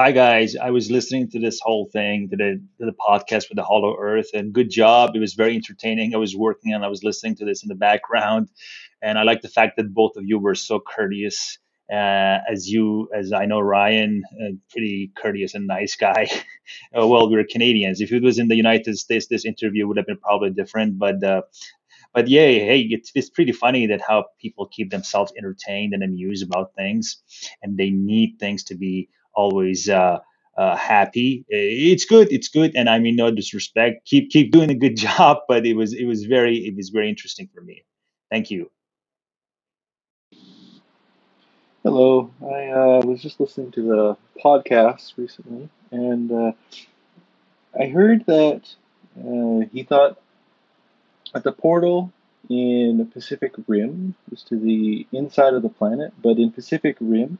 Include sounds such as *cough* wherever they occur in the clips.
Hi guys, I was listening to this whole thing, to the to the podcast with the Hollow Earth, and good job. It was very entertaining. I was working and I was listening to this in the background, and I like the fact that both of you were so courteous. Uh, as you, as I know, Ryan, a pretty courteous and nice guy. *laughs* uh, well, we're Canadians. If it was in the United States, this interview would have been probably different. But uh, but yeah, hey, it's, it's pretty funny that how people keep themselves entertained and amused about things, and they need things to be always uh, uh, happy. It's good. It's good. And I mean, no disrespect. Keep keep doing a good *laughs* job. But it was it was very it was very interesting for me. Thank you. Hello. I uh, was just listening to the podcast recently, and uh, I heard that uh, he thought that the portal in Pacific Rim was to the inside of the planet, but in Pacific Rim,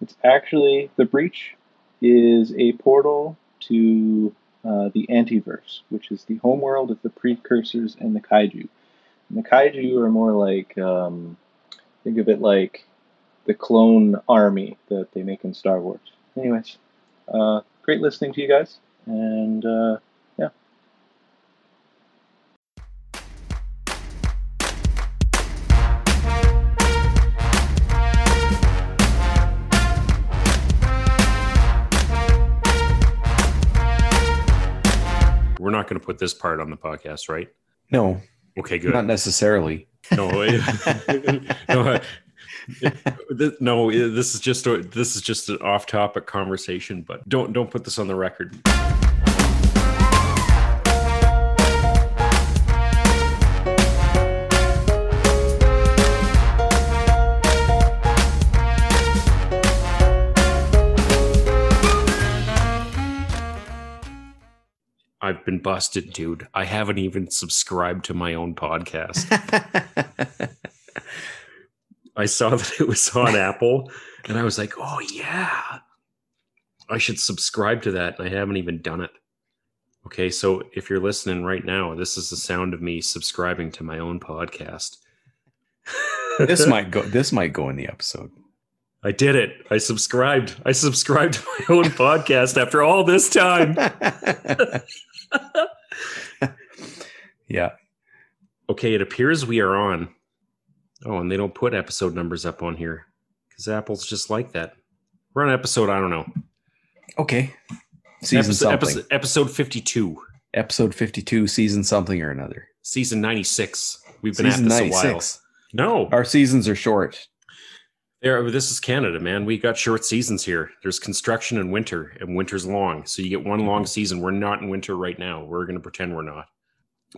it's actually the breach is a portal to uh, the Anteverse, which is the homeworld of the precursors and the kaiju. And the kaiju are more like um, think of it like the clone army that they make in Star Wars. Anyways, uh, great listening to you guys, and uh, not going to put this part on the podcast, right? No. Okay, good. Not necessarily. No. *laughs* no, no, this is just a, this is just an off-topic conversation, but don't don't put this on the record. Been busted, dude. I haven't even subscribed to my own podcast. *laughs* I saw that it was on Apple and I was like, oh, yeah, I should subscribe to that. And I haven't even done it. Okay, so if you're listening right now, this is the sound of me subscribing to my own podcast. this *laughs* might go this might go in the episode. I did it. I subscribed. I subscribed to my own podcast after all this time. *laughs* *laughs* yeah. Okay, it appears we are on. Oh, and they don't put episode numbers up on here because Apple's just like that. We're on episode, I don't know. Okay. Season episode, something. Episode, episode 52. Episode 52, season something or another. Season 96. We've been season at this 96. a while. No. Our seasons are short. There, this is Canada, man. We got short seasons here. There's construction in winter, and winter's long. So you get one long mm-hmm. season. We're not in winter right now. We're going to pretend we're not.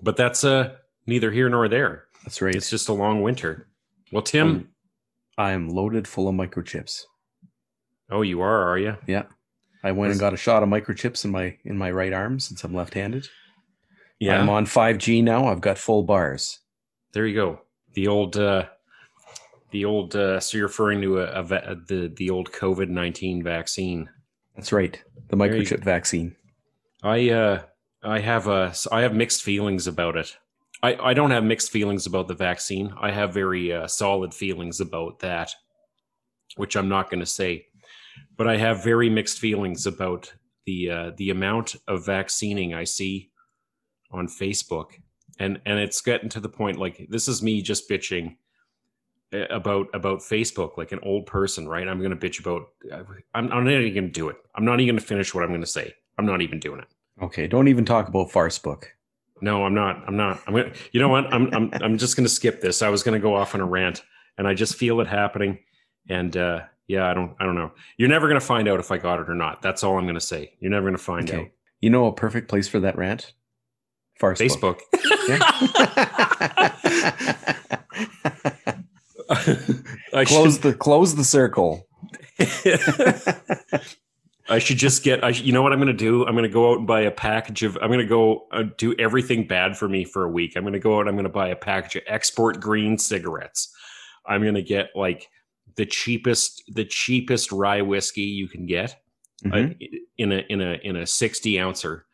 But that's uh neither here nor there. That's right. It's just a long winter. Well, Tim, I am loaded full of microchips. Oh, you are, are you? Yeah. I went and got a shot of microchips in my in my right arm since I'm left-handed. Yeah. I'm on 5G now. I've got full bars. There you go. The old uh the old uh, so you're referring to a, a, a the the old COVID nineteen vaccine. That's right, the microchip vaccine. I uh I have a I have mixed feelings about it. I I don't have mixed feelings about the vaccine. I have very uh, solid feelings about that, which I'm not going to say. But I have very mixed feelings about the uh, the amount of vaccinating I see on Facebook, and and it's getting to the point like this is me just bitching about about Facebook like an old person, right? I'm going to bitch about. I'm, I'm not even going to do it. I'm not even going to finish what I'm going to say. I'm not even doing it. Okay, don't even talk about Farcebook. No, I'm not. I'm not. I'm going. to You know what? I'm I'm I'm just going to skip this. I was going to go off on a rant, and I just feel it happening. And uh, yeah, I don't. I don't know. You're never going to find out if I got it or not. That's all I'm going to say. You're never going to find okay. out. You know a perfect place for that rant? Farcebook. Facebook. *laughs* *laughs* *laughs* *laughs* I close should, the close the circle. *laughs* I should just get. I, you know what I'm going to do? I'm going to go out and buy a package of. I'm going to go uh, do everything bad for me for a week. I'm going to go out. And I'm going to buy a package of export green cigarettes. I'm going to get like the cheapest, the cheapest rye whiskey you can get uh, mm-hmm. uh, in a in a in a 60 ouncer,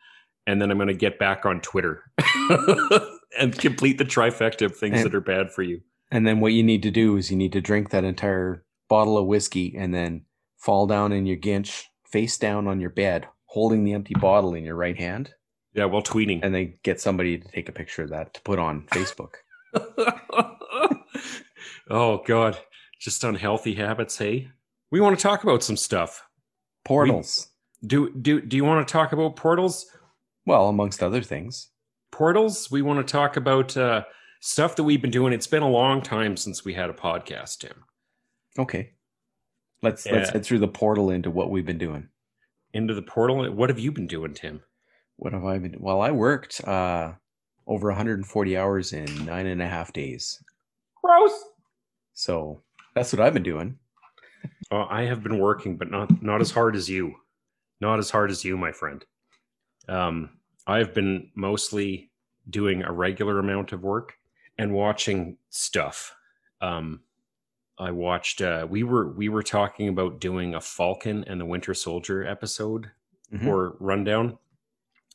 and then I'm going to get back on Twitter *laughs* and complete the trifecta of things and, that are bad for you. And then what you need to do is you need to drink that entire bottle of whiskey and then fall down in your ginch face down on your bed, holding the empty bottle in your right hand, Yeah, while tweeting. and then get somebody to take a picture of that to put on Facebook. *laughs* oh God, just unhealthy habits. Hey, we want to talk about some stuff. Portals. Do do do you want to talk about portals? well, amongst other things. Portals. We want to talk about uh, stuff that we've been doing. It's been a long time since we had a podcast, Tim. Okay. Let's let's Yeah. head through the portal into what we've been doing. Into the portal. What have you been doing, Tim? What have I been? Well, I worked uh, over 140 hours in nine and a half days. Gross. So that's what I've been doing. Uh, I have been working, but not not as hard as you. Not as hard as you, my friend. Um, I've been mostly doing a regular amount of work and watching stuff. Um, I watched. Uh, we were we were talking about doing a Falcon and the Winter Soldier episode Mhm. or rundown,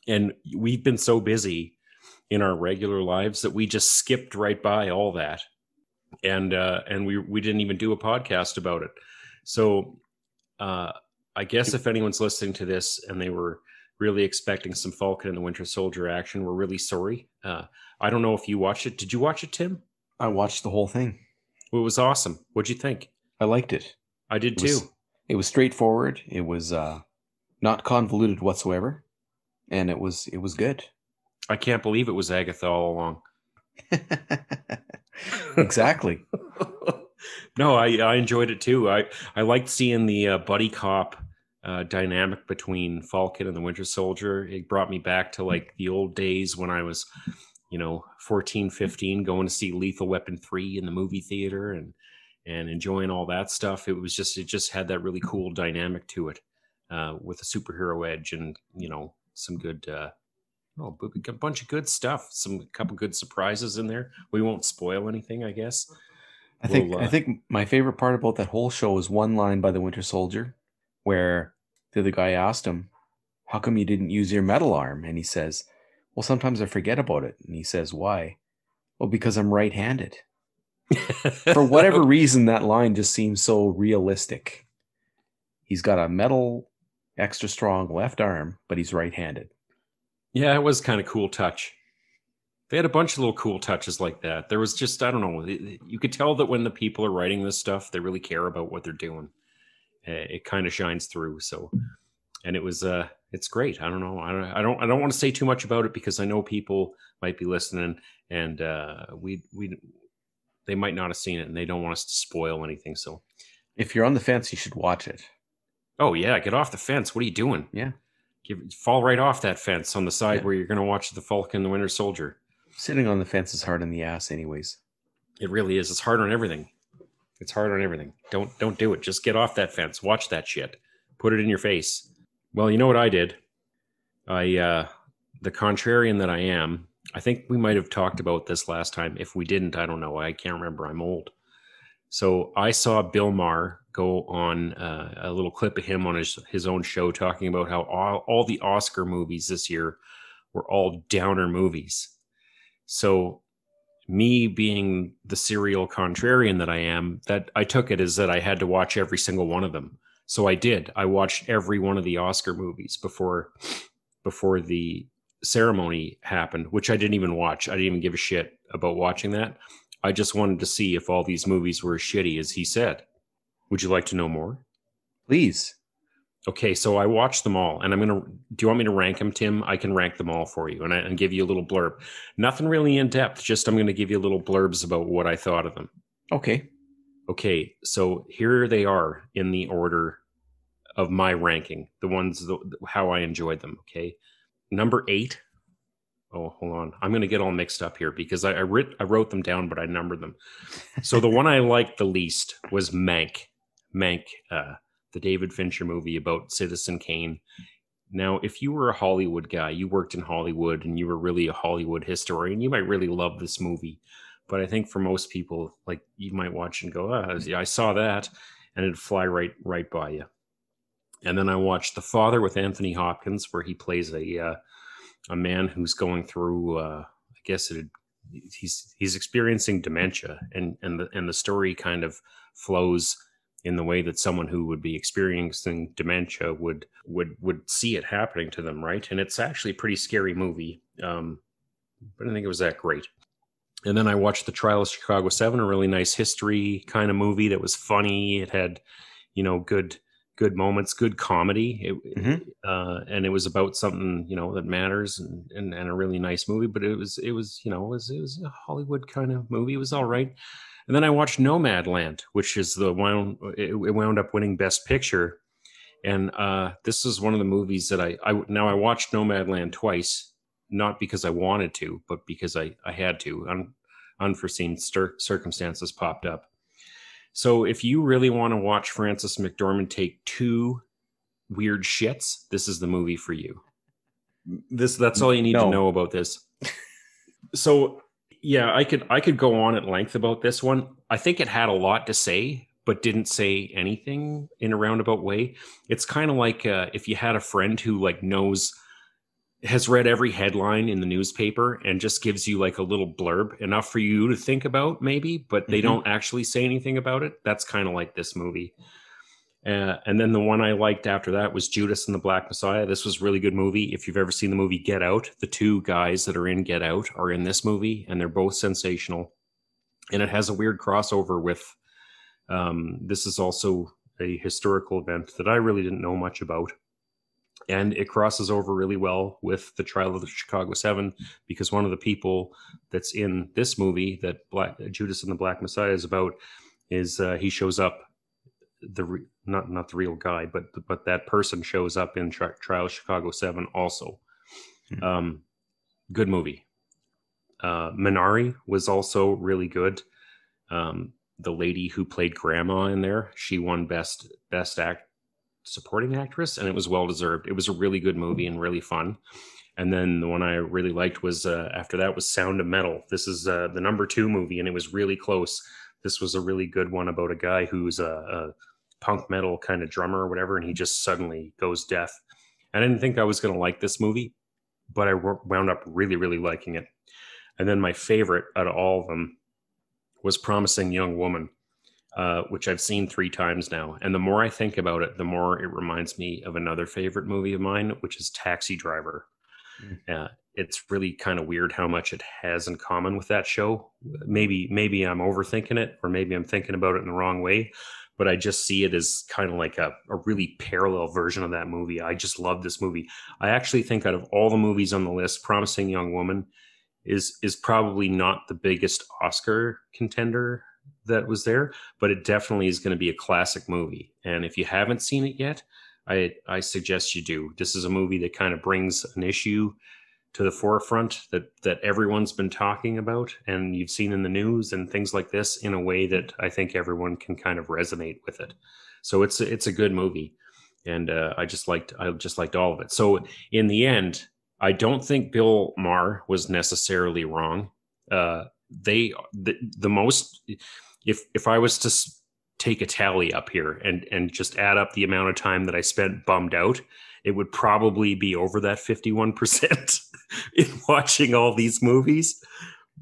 and we've been so busy in our regular lives that we just skipped right by all that, and uh, and we we didn't even do a podcast about it. So uh, I guess if anyone's listening to this and they were really expecting some Falcon and the Winter Soldier action, we're really sorry. Uh, I don't know if you watched it. Did you watch it, Tim? I watched the whole thing. It was awesome. What'd you think? I liked it. I did It too. was, it was straightforward. It was uh, not convoluted whatsoever, and it was it was good. I can't believe it was Agatha all along. *laughs* *laughs* exactly. no, I I enjoyed it too. I I liked seeing the uh, buddy cop uh, dynamic between Falcon and the Winter Soldier. It brought me back to like the old days when I was, you know, 14, 15, going to see Lethal Weapon 3 in the movie theater and and enjoying all that stuff. It was just it just had that really cool dynamic to it uh, with a superhero edge and, you know, some good uh Oh, a bunch of good stuff. Some couple good surprises in there. We won't spoil anything, I guess. I think We'll, I uh, think my favorite part about that whole show was one line by the Winter Soldier, where the other guy asked him, "How come you didn't use your metal arm?" And he says, "Well, sometimes I forget about it." And he says, "Why?" Well, because I'm right-handed. *laughs* For whatever reason, that line just seems so realistic. He's got a metal, extra strong left arm, but he's right-handed. Yeah, it was kind of cool touch. They had a bunch of little cool touches like that. There was just I don't know, you could tell that when the people are writing this stuff, they really care about what they're doing. It kind of shines through. So, and it was uh, it's great. I don't know. I don't. I don't. I don't want to say too much about it because I know people might be listening, and uh, we we they might not have seen it, and they don't want us to spoil anything. So, If you're on the fence, you should watch it. oh yeah, get off the fence. What are you doing? Yeah. Give, fall right off that fence on the side Yeah. where you're going to watch the Falcon and the Winter Soldier. Sitting on the fence is hard in the ass, anyways. It really is. It's hard on everything. It's hard on everything. Don't don't do it. Just get off that fence. Watch that shit. Put it in your face. Well, you know what I did? I uh the contrarian that I am, I think we might have talked about this last time. If we didn't, I don't know. I can't remember. I'm old. So I saw Bill Maher go on uh, a little clip of him on his his own show talking about how all, all the Oscar movies this year were all downer movies. So me being the serial contrarian that I am, that I took it as that I had to watch every single one of them. So I did. I watched every one of the Oscar movies before before the ceremony happened, which I didn't even watch. I didn't even give a shit about watching that. I just wanted to see if all these movies were as shitty as he said. Would you like to know more? Please. Okay, so I watched them all, and I'm gonna. Do you want me to rank them, Tim? I can rank them all for you, and, I, and give you a little blurb. Nothing really in depth. Just I'm gonna give you little blurbs about what I thought of them. Okay. Okay, so here they are in the order of my ranking. The ones the, how I enjoyed them. Okay, number eight. Oh, hold on. I'm gonna get all mixed up here because I, I writ I wrote them down, but I numbered them. So the *laughs* one I liked the least was Mank. Mank, uh, the David Fincher movie about Citizen Kane. Now, if you were a Hollywood guy, you worked in Hollywood and you were really a Hollywood historian, you might really love this movie. But I think for most people, like you might watch and go, "Ah, yeah, I saw that," and it'd fly right right by you. And then I watched The Father with Anthony Hopkins, where he plays a uh, a man who's going through, uh, I guess it, he's he's experiencing dementia, and and the and the story kind of flows in the way that someone who would be experiencing dementia would would would see it happening to them, right? And it's actually a pretty scary movie. Um, but I didn't think it was that great. And then I watched The Trial of Chicago Seven, a really nice history kind of movie that was funny. It had, you know, good good moments, good comedy, it, Mhm. uh, and it was about something you know that matters, and, and and a really nice movie. But it was it was you know it was it was a Hollywood kind of movie. It was all right. And then I watched Nomadland, which is the one it, wound up winning Best Picture. And uh, this is one of the movies that I, I now I watched Nomadland twice, not because I wanted to, but because I I had to. Un, unforeseen cir- circumstances popped up. So if you really want to watch Frances McDormand take two weird shits, this is the movie for you. This that's all you need No. to know about this. so yeah, I could I could go on at length about this one. I think it had a lot to say, but didn't say anything in a roundabout way. It's kind of like uh, if you had a friend who like knows has read every headline in the newspaper and just gives you like a little blurb enough for you to think about maybe but they Mhm. don't actually say anything about it that's kind of like this movie uh, and then the one i liked after that was judas and the black messiah. This was a really good movie. If you've ever seen the movie get out the two guys that are in get out are in this movie and they're both sensational. And it has a weird crossover with um, this is also a historical event that i really didn't know much about. And it crosses over really well with the trial of the Chicago Seven because one of the people that's in this movie that Black Judas and the Black Messiah is about is uh, he shows up the re- not not the real guy but but that person shows up in tri- trial Chicago Seven also. Hmm. Um, good movie. Uh, Minari was also really good. Um, the lady who played Grandma in there, she won best best act supporting actress, and it was well deserved. It was a really good movie and really fun. And then the one I really liked was uh, after that was Sound of Metal. This is uh, the number two movie, and it was really close. This was a really good one about a guy who's a, a punk metal kind of drummer or whatever, and he just suddenly goes deaf. I didn't think I was going to like this movie, but I wound up really, really liking it. And then my favorite out of all of them was Promising Young Woman uh, which I've seen three times now. And the more I think about it, the more it reminds me of another favorite movie of mine, which is Taxi Driver. Uh, it's really kind of weird how much it has in common with that show. Maybe maybe I'm overthinking it, or maybe I'm thinking about it in the wrong way. But I just see it as kind of like a, a really parallel version of that movie. I just love this movie. I actually think out of all the movies on the list, Promising Young Woman is is probably not the biggest Oscar contender that was there, but it definitely is going to be a classic movie. And if you haven't seen it yet, I I suggest you do. This is a movie that kind of brings an issue to the forefront that that everyone's been talking about and you've seen in the news and things like this in a way that I think everyone can kind of resonate with it. So it's it's a good movie, and uh, I just liked I just liked all of it. So in the end, I don't think Bill Maher was necessarily wrong. Uh, they the, the most if if I was to take a tally up here and and just add up the amount of time that I spent bummed out, it would probably be over that 51% *laughs* *laughs* in watching all these movies.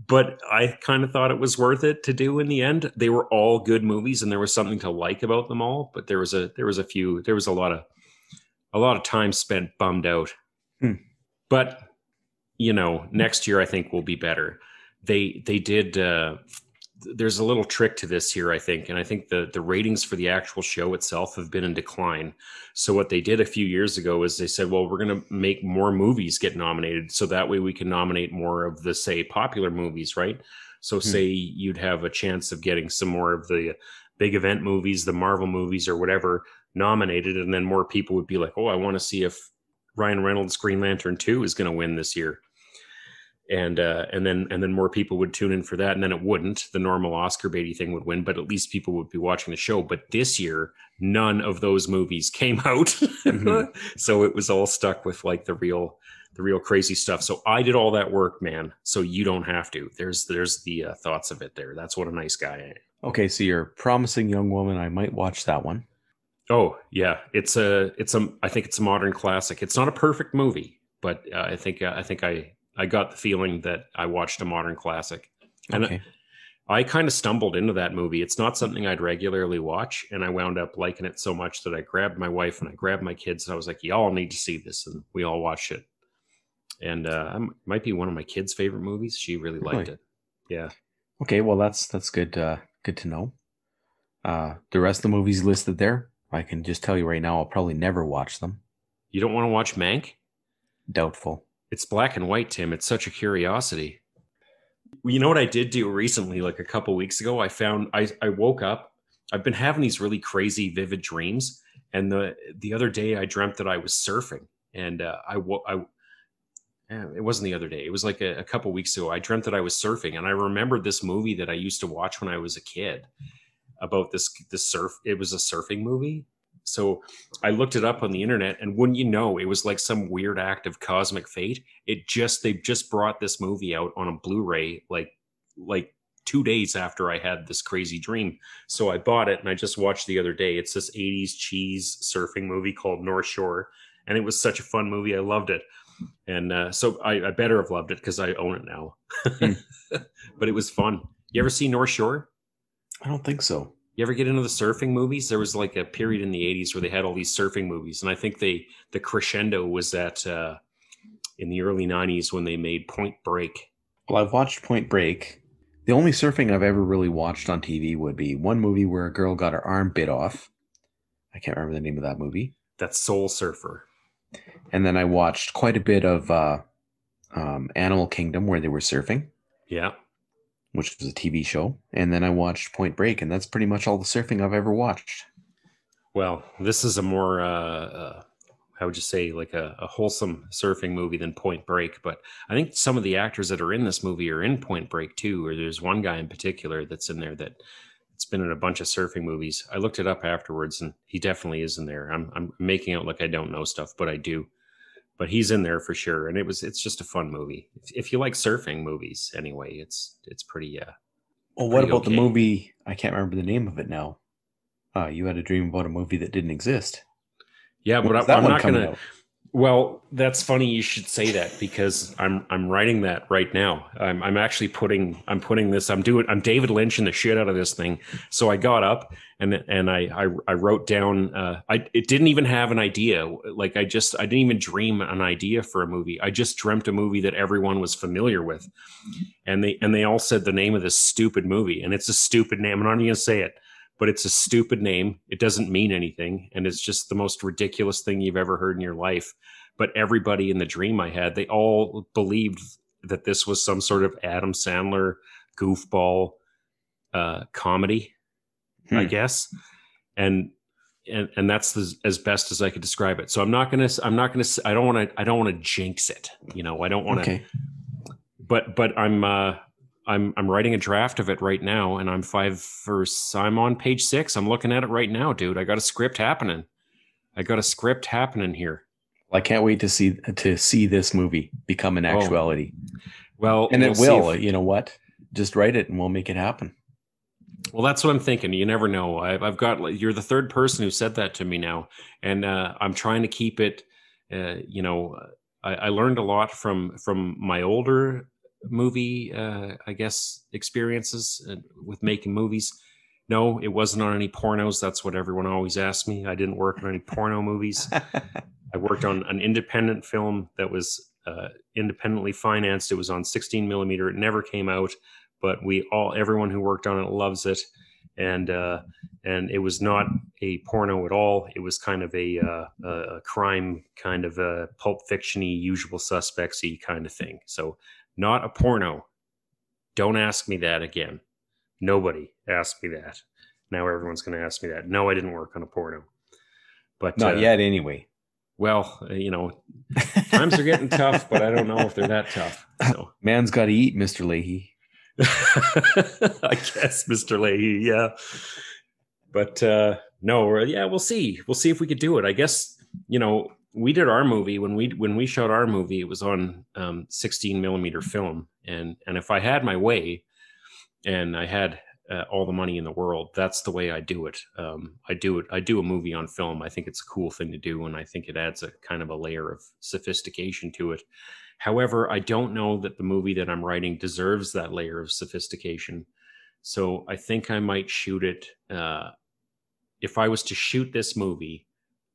But I kind of thought it was worth it to do in the end. They were all good movies and there was something to like about them all, but there was a there was a few there was a lot of a lot of time spent bummed out. Hmm. But you know, next year I think will be better. They they did uh there's a little trick to this here, I think, and I think the the ratings for the actual show itself have been in decline. So what they did a few years ago is they said, well, we're going to make more movies get nominated, so that way we can nominate more of the say popular movies, right? So hmm. say you'd have a chance of getting some more of the big event movies, the Marvel movies or whatever nominated, and then more people would be like, oh, I want to see if Ryan Reynolds' Green Lantern Two is going to win this year and uh, and then and then more people would tune in for that, and then it wouldn't. The normal Oscar baity thing would win, but at least people would be watching the show. But this year, none of those movies *laughs* came out, Mhm. *laughs* so it was all stuck with like the real the real crazy stuff. So I did all that work, man. So you don't have to. There's there's the uh, thoughts of it there. That's what a nice guy I am. Okay, so you're a promising young woman. I might watch that one. Oh yeah, it's a it's a I think it's a modern classic. It's not a perfect movie, but uh, I think uh, I think I I got the feeling that I watched a modern classic. And Okay. I kind of stumbled into that movie. It's not something I'd regularly watch, and I wound up liking it so much that I grabbed my wife and I grabbed my kids, and I was like, "Y'all need to see this," and we all watched it. And uh, it might be one of my kids' favorite movies. She really liked Really? it. Yeah. Okay, well that's that's good. Uh, good to know. Uh, the rest of the movies listed there, I can just tell you right now, I'll probably never watch them. You don't want to watch Mank? Doubtful. It's black and white, Tim. It's such a curiosity. You know what I did do recently, like a couple weeks ago? I found I, I woke up. I've been having these really crazy, vivid dreams, and the the other day I dreamt that I was surfing, and uh, I I eh, it wasn't the other day. It was like a, a couple weeks ago. I dreamt that I was surfing, and I remembered this movie that I used to watch when I was a kid about this this surf. It was a surfing movie. So I looked it up on the internet, and wouldn't you know, it was like some weird act of cosmic fate. It just they just brought this movie out on a Blu-ray like like two days after I had this crazy dream. So I bought it and I just watched the other day. It's this 80s cheese surfing movie called North Shore. And it was such a fun movie. I loved it. And uh, so I, I better have loved it because I own it now. Hmm. *laughs* but it was fun. You ever see North Shore? I don't think so. You ever get into the surfing movies? There was like a period in the 80s where they had all these surfing movies. And I think they the crescendo was that uh, in the early 90s when they made Point Break. Well, I've watched Point Break. The only surfing I've ever really watched on TV would be one movie where a girl got her arm bit off. I can't remember the name of that movie. That's Soul Surfer. And then I watched quite a bit of uh, um, Animal Kingdom where they were surfing, Yeah. Which was a TV show. And then I watched Point Break, and that's pretty much all the surfing I've ever watched. Well, this is a more, uh, uh, how would you say, like a, a wholesome surfing movie than Point Break. But I think some of the actors that are in this movie are in Point Break too. Or there's one guy in particular that's in there that it's been in a bunch of surfing movies. I looked it up afterwards, and he definitely is in there. I'm I'm making out like I don't know stuff, but I do. But he's in there for sure, and it was it's just a fun movie. If, if you like surfing movies, anyway, it's it's pretty. Uh, Well, what about okay. the movie? I can't remember the name of it now. Uh, you had a dream about a movie that didn't exist. yeah, but I, I'm not gonna. out? Well, that's funny you should say that because I'm I'm writing that right now. I'm I'm actually putting I'm putting this I'm doing I'm David Lynch in the shit out of this thing. So I got up and and I I, I wrote down uh, I it didn't even have an idea. Like I just I didn't even dream an idea for a movie. I just dreamt a movie that everyone was familiar with, and they and they all said the name of this stupid movie, and it's a stupid name. And I'm not even gonna say it but it's a stupid name. It doesn't mean anything. And it's just the most ridiculous thing you've ever heard in your life. But everybody in the dream I had, they all believed that this was some sort of Adam Sandler goofball uh, comedy, I Hmm. guess. And and and that's the, as best as I could describe it. So I'm not gonna I'm not gonna I don't want to I don't want to jinx it. You know I don't want to Okay. but but I'm uh I'm I'm writing a draft of it right now, and I'm five verse. I'm on page six. I'm looking at it right now, dude. I got a script happening. I got a script happening here. I can't wait to see to see this movie become an Oh, actuality, Well, and we'll it will. if- you know what? Just write it, and we'll make it happen. well, that's what I'm thinking. You never know. I've, I've got. You're the third person who said that to me now, and uh, I'm trying to keep it. Uh, you know, I, I learned a lot from from my older movie, uh, I guess, experiences uh, with making movies. No, it wasn't on any pornos. That's what everyone always asks me. I didn't work on any porno movies. *laughs* I worked on an independent film that was uh, independently financed. It was on 16 millimeter. It never came out, but we all, everyone who worked on it loves it. And uh, and it was not a porno at all. It was kind of a, uh, a a crime, kind of a pulp fictiony, usual suspectsy kind of thing. So not a porno. Don't ask me that again. Nobody asked me that. Now everyone's going to ask me that. No, I didn't work on a porno. But Not uh, yet, anyway. well, uh, you know, times are getting tough, but I don't know if they're that tough. So *laughs* Man's got to eat, Mister Leahy. *laughs* I guess, Mr. Leahy, yeah. But uh no, yeah, we'll see. We'll see if we could do it. I guess, you know, we did our movie when we when we shot our movie, it was on um 16 millimeter film. And and if I had my way and I had uh, all the money in the world, that's the way I do it. Um, I do it. I do a movie on film. I think it's a cool thing to do, and I think it adds a kind of a layer of sophistication to it. However, I don't know that the movie that I'm writing deserves that layer of sophistication. So I think I might shoot it. Uh, if I was to shoot this movie,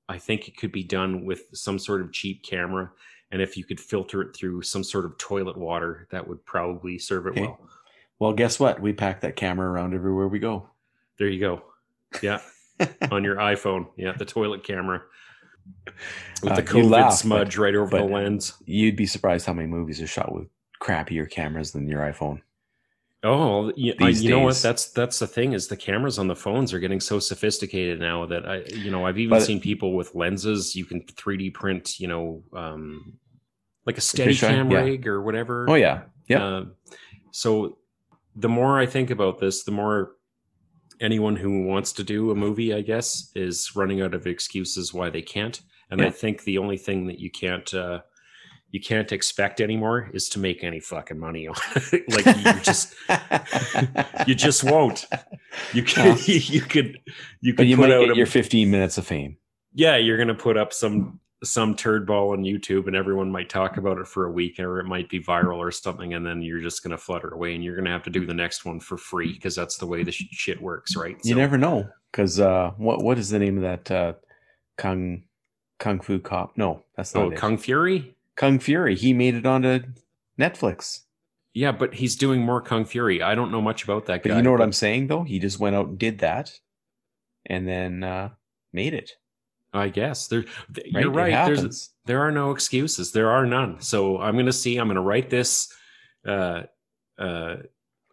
I think it could be done with some sort of cheap camera. And if you could filter it through some sort of toilet water, that would probably serve it Okay. well. Well, guess what? We pack that camera around everywhere we go. There you go. Yeah. *laughs* On your iPhone. Yeah. The toilet camera with Uh, the COVID laugh, smudge right over the lens. You'd be surprised how many movies are shot with crappier cameras than your iPhone. Oh, you, I, you know what? That's that's the thing is the cameras on the phones are getting so sophisticated now that I, you know, I've even But- seen people with lenses. You can 3D print, you know, um, like a steady cam yeah. rig or whatever. Oh yeah, yeah. Uh, so the more I think about this, the more anyone who wants to do a movie, I guess, is running out of excuses why they can't. And I think the only thing that you can't uh, you can't expect anymore is to make any fucking money on it. *laughs* like you just *laughs* you just won't. You could *laughs* you could you but could you put might out get a, your 15 minutes of fame. yeah, you're gonna put up some some turd ball on YouTube and everyone might talk about it for a week or it might be viral or something and then you're just gonna flutter away and you're gonna have to do the next one for free because that's the way the shit works, right? You never know, because uh, what what is the name of that uh, kung kung fu cop? No, that's not Oh, it. Kung Fury? Kung Fury. He made it onto Netflix. Yeah, but he's doing more Kung Fury. I don't know much about that guy. But guy. you know what I'm saying, though? He just went out and did that, and then uh, made it. I guess there. th- Right? You're right. There's there are no excuses. There are none. So I'm gonna see. I'm gonna write this. Uh, uh,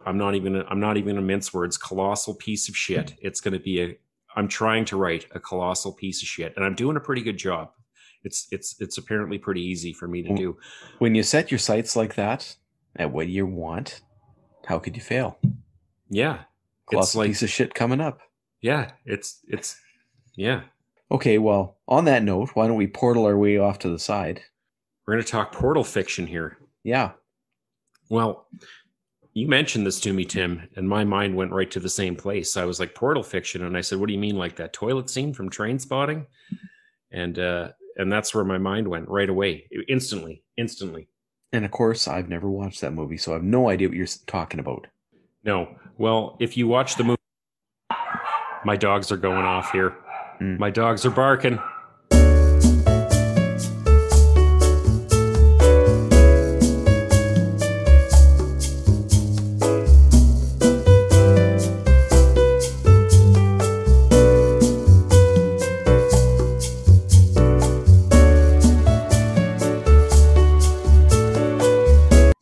I'm not even. I'm not even gonna mince words. Colossal piece of shit. It's gonna be a. I'm trying to write a colossal piece of shit, and I'm doing a pretty good job. It's it's it's apparently pretty easy for me to do. When you set your sights like that at what you want, how could you fail? Yeah, Colossal like- piece of shit coming up. yeah. It's it's yeah. Okay, well, on that note, why don't we portal our way off to the side? We're gonna talk portal fiction here. Yeah. Well, you mentioned this to me, Tim, and my mind went right to the same place. I was like, portal fiction. And I said, What do you mean, like that toilet scene from Trainspotting? And uh and that's where my mind went right away. Instantly. Instantly. And of course, I've never watched that movie, so I have no idea what you're talking about. No. Well, if you watch the movie my dogs are going off here. Mm. My dogs are barking.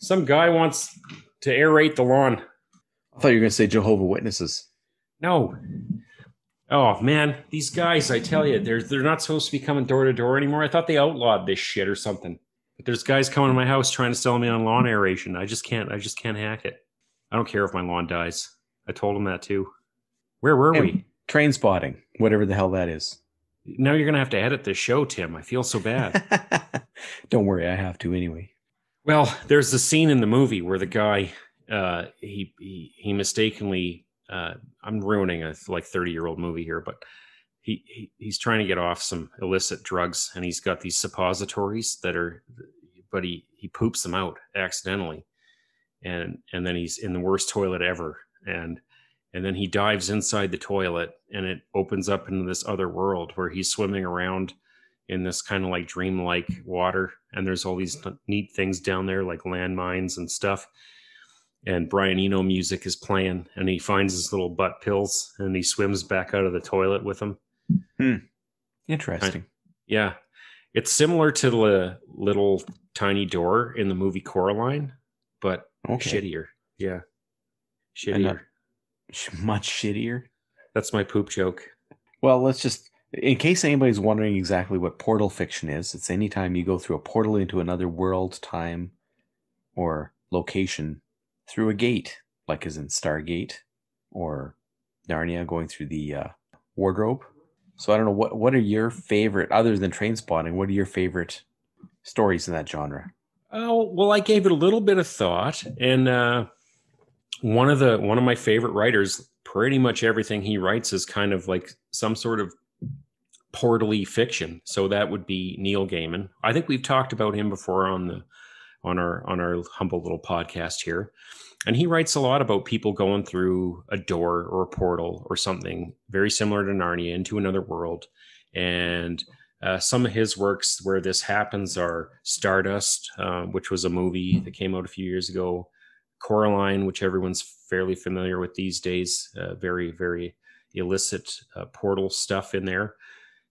Some guy wants to aerate the lawn. I thought you were going to say Jehovah Witnesses. No. Oh man, these guys, I tell you, they're they're not supposed to be coming door to door anymore. I thought they outlawed this shit or something. But there's guys coming to my house trying to sell me on lawn aeration. I just can't I just can't hack it. I don't care if my lawn dies. I told them that too. Where were Hey. we? Trainspotting, whatever the hell that is. Now you're gonna have to edit this show, Tim. I feel so bad. *laughs* Don't worry, I have to anyway. Well, there's the scene in the movie where the guy uh, he, he he mistakenly uh, I'm ruining a like 30 year old movie here, but he, he he's trying to get off some illicit drugs and he's got these suppositories that are but he he poops them out accidentally. And and then he's in the worst toilet ever and and then he dives inside the toilet and it opens up into this other world where he's swimming around in this kind of like dreamlike water and there's all these neat things down there like landmines and stuff. And Brian Eno music is playing and he finds his little butt pills and he swims back out of the toilet with them hmm. Interesting. yeah. It's similar to the little tiny door in the movie Coraline but Okay. shittier. Yeah. Shittier. not- Much shittier. that's my poop joke. Well, let's just, in case anybody's wondering exactly what portal fiction is, it's anytime you go through a portal into another world, time, or location through a gate, like as in Stargate or Narnia going through the uh, wardrobe. So I don't know what what are your favorite, other than Trainspotting, what are your favorite stories in that genre? Oh well, I gave it a little bit of thought, and uh, one of the one of my favorite writers, pretty much everything he writes is kind of like some sort of portally fiction. So that would be Neil Gaiman. I think we've talked about him before on the on our on our humble little podcast here. And he writes a lot about people going through a door or a portal or something very similar to Narnia into another world. And uh, some of his works where this happens are Stardust, uh, which was a movie that came out a few years ago, Coraline, which everyone's fairly familiar with these days, uh, very, very illicit uh, portal stuff in there.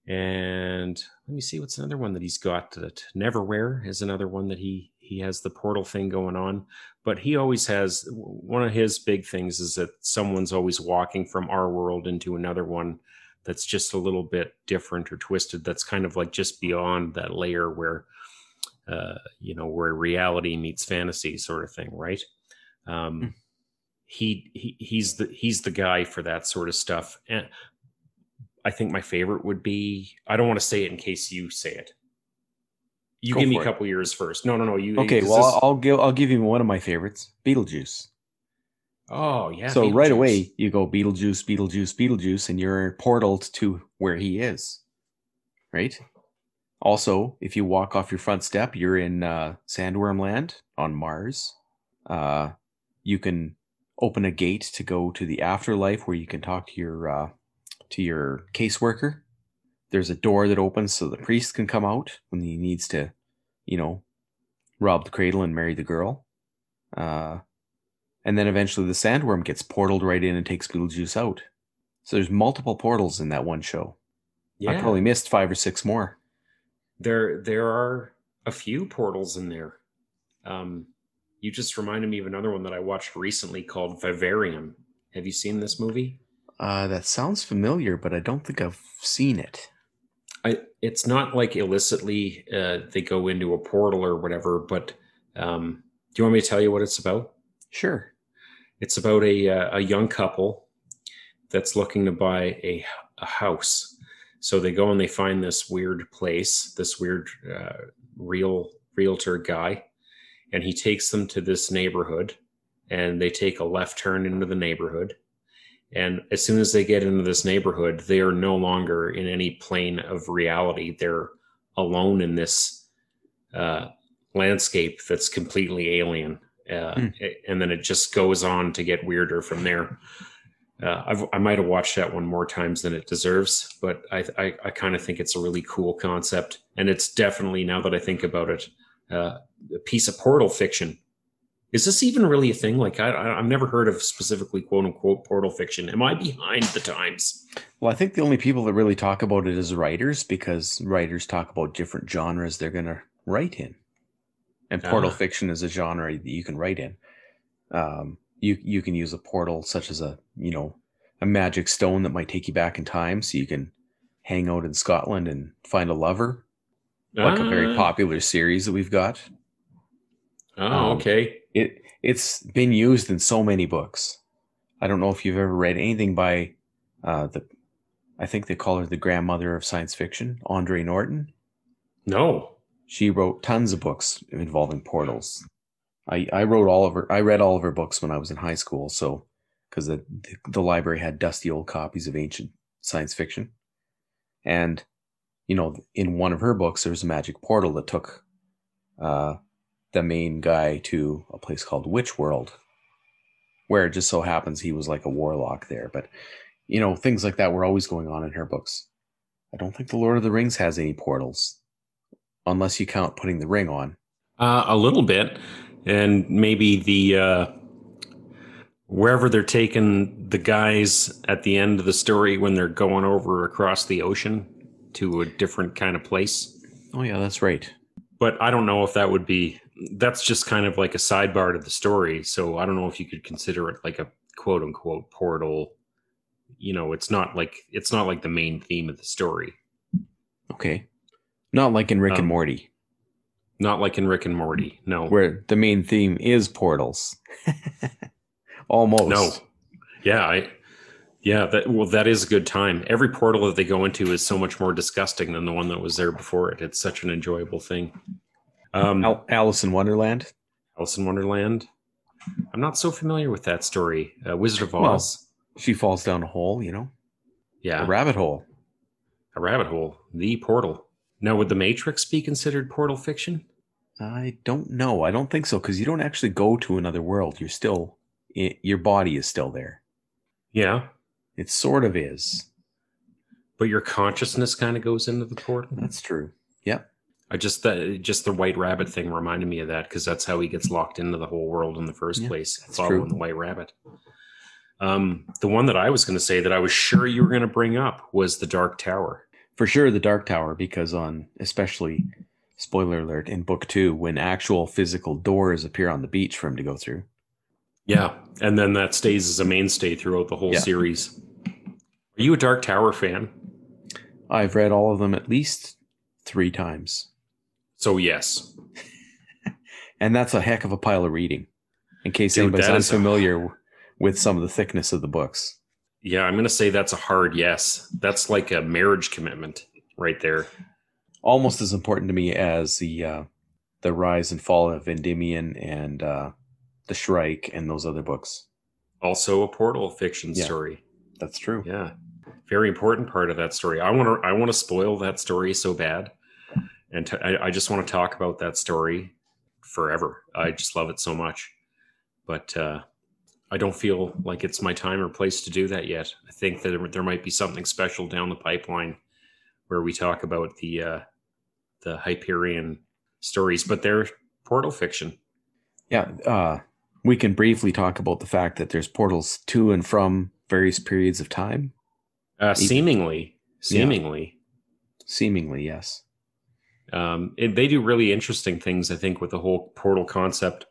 And let me see what's another one that he's got. That Neverwhere is another one that he he has the portal thing going on. But he always has one of his big things is that someone's always walking from our world into another one that's just a little bit different or twisted. That's kind of like just beyond that layer where uh, you know where reality meets fantasy, sort of thing, right? Um, mm. he, he he's the he's the guy for that sort of stuff. And I think my favorite would be I don't want to say it in case you say it. You Go give me a couple it. years first. No, no, no. You okay? Well, this... I'll give I'll give you one of my favorites, Beetlejuice. Oh yeah. So right away you go Beetlejuice, Beetlejuice, Beetlejuice, and you're portaled to where he is. Right. Also, if you walk off your front step, you're in uh, Sandworm Land on Mars. Uh, you can open a gate to go to the afterlife where you can talk to your uh, to your caseworker. There's a door that opens so the priest can come out when he needs to, you know, rob the cradle and marry the girl. Uh, and then eventually the sandworm gets portaled right in and takes Beetlejuice out. So there's multiple portals in that one show. Yeah. I probably missed five or six more. There there are a few portals in there. Um, you just reminded me of another one that I watched recently called Vivarium. Have you seen this movie? Uh, that sounds familiar, but I don't think I've seen it. I, it's not like illicitly uh, they go into a portal or whatever, but um, do you want me to tell you what it's about? Sure. It's about a, uh, a young couple that's looking to buy a, a house. So they go and they find this weird place, this weird uh, real realtor guy, and he takes them to this neighborhood and they take a left turn into the neighborhood and as soon as they get into this neighborhood, they are no longer in any plane of reality. They're alone in this uh, landscape that's completely alien. Uh, mm. And then it just goes on to get weirder from there. Uh, i might have watched that one more times than it deserves, but I, I, I kind of think it's a really cool concept. And it's definitely, now that I think about it, uh, a piece of portal fiction is this even really a thing? Like, I, have never heard of specifically quote unquote portal fiction. Am I behind the times? Well, I think the only people that really talk about it is writers because writers talk about different genres they're going to write in. And portal uh, fiction is a genre that you can write in. Um, you you can use a portal such as a you know a magic stone that might take you back in time, so you can hang out in Scotland and find a lover, like uh, a very ah. popular series that we've got. Oh, um, okay it it's been used in so many books. I don't know if you've ever read anything by uh, the I think they call her the grandmother of science fiction, Andre Norton. No. She wrote tons of books involving portals. I, I wrote all of her I read all of her books when I was in high school, so because the, the the library had dusty old copies of ancient science fiction. And you know, in one of her books there's a magic portal that took uh, the main guy to a place called Witch World, where it just so happens he was like a warlock there. But you know, things like that were always going on in her books. I don't think the Lord of the Rings has any portals, unless you count putting the ring on. Uh, a little bit, and maybe the uh, wherever they're taking the guys at the end of the story when they're going over across the ocean to a different kind of place. Oh yeah, that's right. But I don't know if that would be that's just kind of like a sidebar to the story. So I don't know if you could consider it like a quote unquote portal. You know, it's not like it's not like the main theme of the story. Okay. Not like in Rick um, and Morty. Not like in Rick and Morty. No. Where the main theme is portals. *laughs* Almost. No. Yeah, I yeah, that well that is a good time. Every portal that they go into is so much more disgusting than the one that was there before it. It's such an enjoyable thing. Um, Al- Alice in Wonderland. Alice in Wonderland. I'm not so familiar with that story. Uh, Wizard of Oz. Well, she falls down a hole, you know. Yeah, a rabbit hole. A rabbit hole. The portal. Now, would the Matrix be considered portal fiction? I don't know. I don't think so because you don't actually go to another world. You're still, your body is still there. Yeah, It sort of is. but your consciousness kind of goes into the portal. That's true. Yep. I just the just the white rabbit thing reminded me of that because that's how he gets locked into the whole world in the first Yeah, place, following true. the white rabbit. Um, the one that I was going to say that I was sure you were going to bring up was the Dark Tower. For sure, the Dark Tower, because on especially spoiler alert in book two, when actual physical doors appear on the beach for him to go through. Yeah, and then that stays as a mainstay throughout the whole Yeah. series. Are you a Dark Tower fan? I've read all of them at least three times. So yes, *laughs* And that's a heck of a pile of reading. In case Dude, anybody's that is a- unfamiliar with some of the thickness of the books. yeah, I'm going to say that's a hard yes. That's like a marriage commitment right there. Almost as important to me as the uh, the rise and fall of Endymion and uh, the Shrike and those other books. Also, a portal fiction Yeah. story. That's true. Yeah, very important part of that story. I want to I want to spoil that story so bad, and to, I, I just want to talk about that story forever. I just love it so much, but uh, I don't feel like it's my time or place to do that yet. I think that there, there might be something special down the pipeline where we talk about the uh, the Hyperion stories, but they're portal fiction. Yeah, uh, we can briefly talk about the fact that there's portals to and from various periods of time. Uh, seemingly, seemingly. Seemingly, yes. Um, it, they do really interesting things i think with the whole portal concept.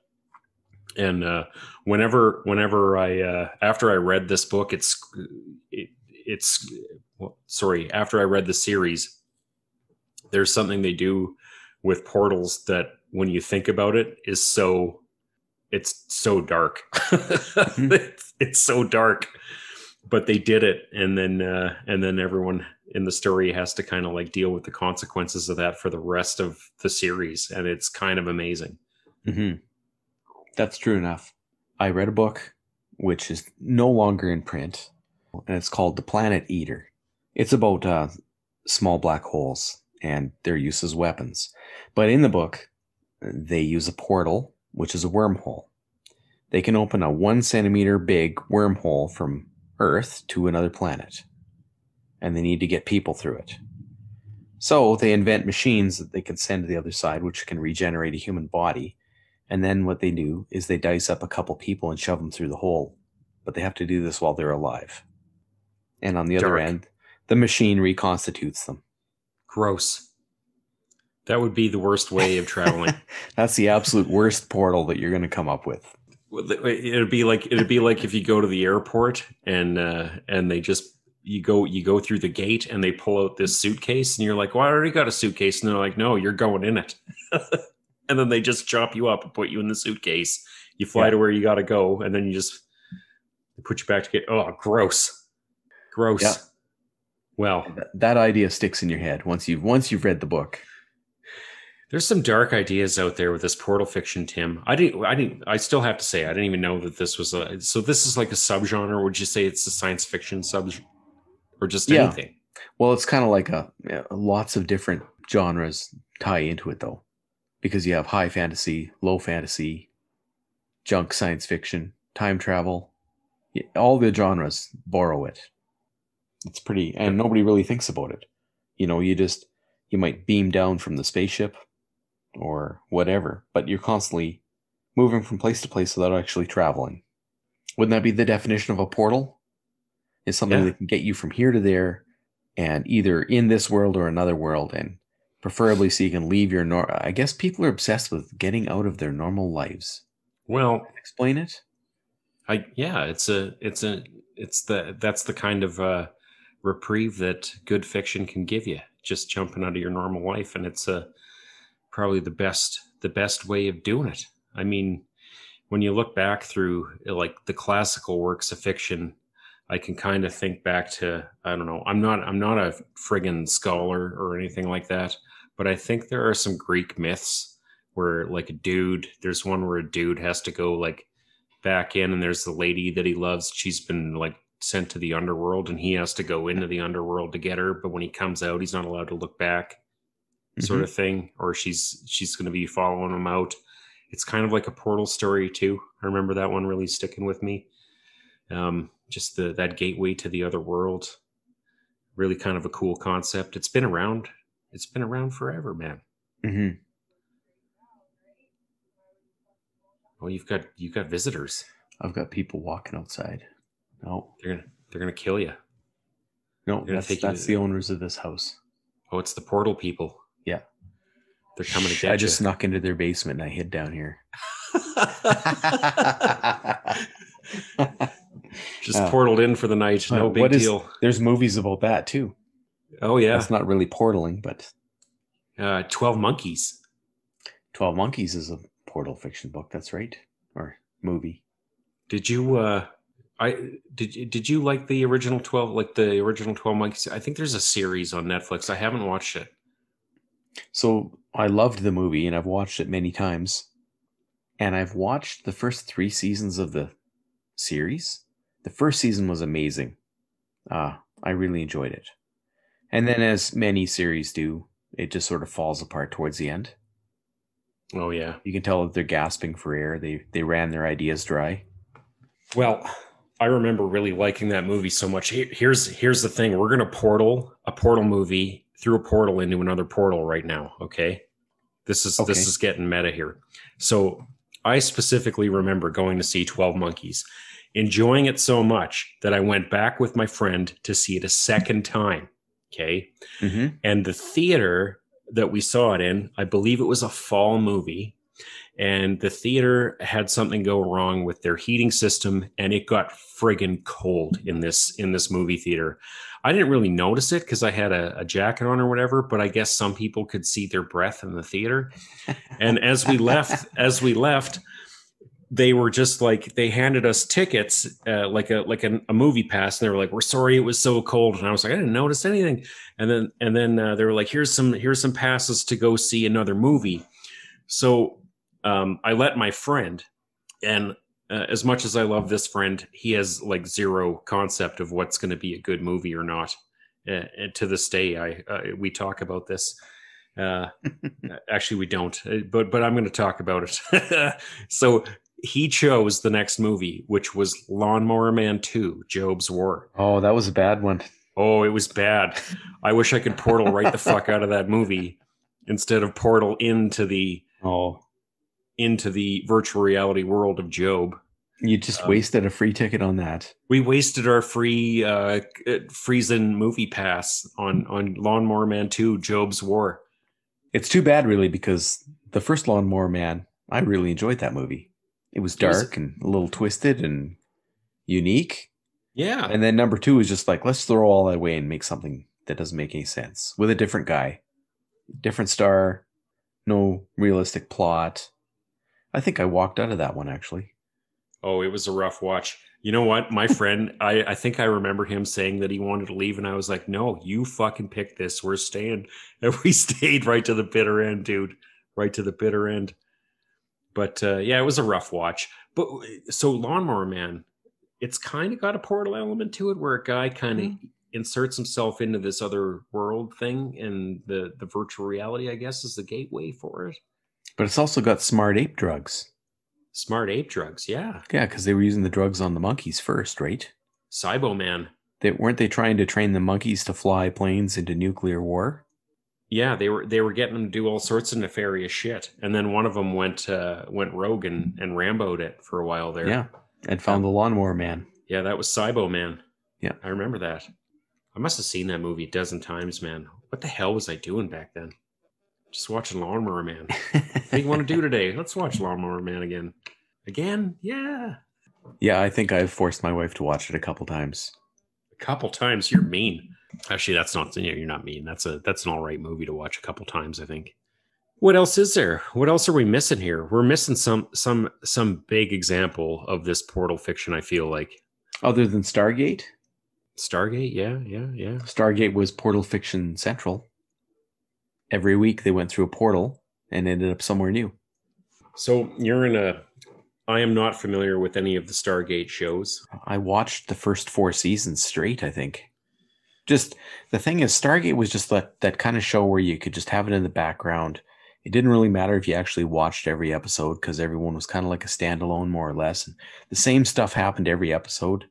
And uh, whenever whenever i uh, after i read this book it's it, it's well, sorry after i read the series there's something they do with portals that when you think about it is so it's so dark. *laughs* It's, it's so dark. But they did it and then uh, and then everyone in the story has to kind of like deal with the consequences of that for the rest of the series and it's kind of amazing hmm That's true enough. I read a book which is no longer in print, and it's called The Planet Eater. It's about uh, small black holes and their use as weapons. But in the book, they use a portal, which is a wormhole. They can open a one centimeter big wormhole from Earth to another planet, and they need to get people through it. So they invent machines that they can send to the other side, which can regenerate a human body. And then what they do is they dice up a couple people and shove them through the hole. But they have to do this while they're alive. And on the other Dark. end, the machine reconstitutes them. gross that would be the worst way of traveling *laughs* That's the absolute worst portal that you're going to come up with. it'd be like it'd be like if you go to the airport and uh and they just you go you go through the gate and they pull out this suitcase and you're like well i already got a suitcase and they're like no you're going in it *laughs* and then they just chop you up and put you in the suitcase you fly Yeah. to where you got to go and then you just they put you back to get oh gross gross Yeah. well That, that idea sticks in your head once you've once you've read the book. There's some dark ideas out there with this portal fiction, Tim. I didn't. I didn't. I still have to say, I didn't even know that this was a. So this is like a subgenre. Would you say it's a science fiction sub, or just Yeah. anything? Well, it's kind of like a yeah, lots of different genres tie into it though, because you have high fantasy, low fantasy, junk science fiction, time travel. All the genres borrow it. It's pretty, and nobody really thinks about it. You know, you just you might beam down from the spaceship or whatever, but you're constantly moving from place to place without actually traveling. Wouldn't that be the definition of a portal? Is something Yeah. that can get you from here to there and either in this world or another world and preferably so you can leave your nor I guess people are obsessed with getting out of their normal lives. Well, Explain it? I yeah, it's a it's a it's the that's the kind of uh, reprieve that good fiction can give you. Just jumping out of your normal life, and it's a probably the best the best way of doing it. I mean, when you look back through like the classical works of fiction, I can kind of think back to I don't know. I'm not I'm not a friggin' scholar or anything like that, but I think there are some Greek myths where like a dude. There's one where a dude has to go like back in and there's the lady that he loves she's been like sent to the underworld and he has to go into the underworld to get her but when he comes out he's not allowed to look back sort of thing, or she's she's going to be following him out. It's kind of like a portal story too. I remember that one really sticking with me. Um, just the that gateway to the other world. Really kind of a cool concept. It's been around. It's been around forever, man. Mm-hmm. Oh, you've got you've got visitors. I've got people walking outside. No, They're gonna they're gonna kill you. no, gonna that's, you that's to- the owners of this house. Oh, it's the portal people. Yeah. They're coming to get I just you. snuck into their basement and I hid down here. *laughs* *laughs* *laughs* just Uh, portaled in for the night. No uh, big what is- deal. There's movies about that too. oh yeah. That's not really portaling, but Uh, Twelve Monkeys. Twelve Monkeys is a portal fiction book. That's right, or movie. Did you uh I did did you like the original 12 like the original 12 monkeys? I think there's a series on Netflix. I haven't watched it. So I loved the movie and I've watched it many times. And I've watched the first three seasons of the series. The first season was amazing. Uh, I really enjoyed it. And then, as many series do, it just sort of falls apart towards the end. Oh yeah. You can tell that they're gasping for air. They they ran their ideas dry. Well, I remember really liking that movie so much. Here's here's the thing. We're going to portal a portal movie through a portal into another portal right now, okay? This is Okay. this is getting meta here. So, I specifically remember going to see 12 Monkeys, enjoying it so much that I went back with my friend to see it a second time, okay? Mm-hmm. and the theater that we saw it in i believe it was a fall movie and the theater had something go wrong with their heating system and it got friggin cold in this in this movie theater i didn't really notice it because i had a, a jacket on or whatever but i guess some people could see their breath in the theater *laughs* and as we left as we left they were just like they handed us tickets uh, like a like a, a movie pass and they were like we're sorry it was so cold. And i was like i didn't notice anything. And then and then uh, they were like here's some here's some passes to go see another movie. So um, i let my friend and uh, as much as i love this friend he has like zero concept of what's going to be a good movie or not uh, and to this day i uh, we talk about this. Uh, *laughs* actually we don't uh, but but i'm going to talk about it. *laughs* So he chose the next movie which was lawnmower man 2 Jobe's war Oh, that was a bad one. Oh, it was bad. I wish I could portal right the fuck out of that movie instead of portal into the Oh, into the virtual reality world of Jobe. you just Um, wasted a free ticket on that. We wasted our free uh Friesen movie pass on on Lawnmower Man 2 Jobe's War. It's too bad, really, because the first Lawnmower Man, I really enjoyed that movie. It was It was- dark and a little twisted and unique. Yeah. And then number two is just like, let's throw all that away and make something that doesn't make any sense with a different guy, different star, no realistic plot. I think I walked out of that one actually. Oh, it was a rough watch. You know what? My *laughs* friend, I, I think I remember him saying that he wanted to leave, and I was like, no, you fucking pick this. We're staying. *laughs* And we stayed right to the bitter end, dude. Right to the bitter end. But uh, yeah, it was a rough watch. But so Lawnmower Man, it's kind of got a portal element to it where a guy kind of inserts himself into this other world thing, and the, the virtual reality, I guess, is the gateway for it. But it's also got smart ape drugs. Smart ape drugs, yeah. Yeah, because they were using the drugs on the monkeys first, right? Cybo Man. They weren't they trying to train the monkeys to fly planes into nuclear war? Yeah, they were they were getting them to do all sorts of nefarious shit, and then one of them went uh, went rogue and and Ramboed it for a while there. Yeah, and found the lawnmower man. yeah, that was Cybo Man. Yeah. I remember that. I must have seen that movie a dozen times, man. What the hell was I doing back then? Just watching Lawnmower Man. What do you want to do *laughs* today? Let's watch Lawnmower Man again. Again? Yeah. yeah, I think I've forced my wife to watch it a couple times. A couple times. You're mean. Actually, that's not. you know, You're not mean. That's a that's an all right movie to watch a couple times. I think. What else is there? What else are we missing here? We're missing some some some big example of this portal fiction. I feel like Other than Stargate, Stargate. Yeah, yeah, yeah. Stargate was Portal Fiction Central. Every week they went through a portal and ended up somewhere new. So you're in a. I am not familiar with any of the Stargate shows. I watched the first four seasons straight, I think. Just the thing is, Stargate was just that that kind of show where you could just have it in the background. It didn't really matter if you actually watched every episode because everyone was kind of like a standalone, more or less. And the same stuff happened every episode.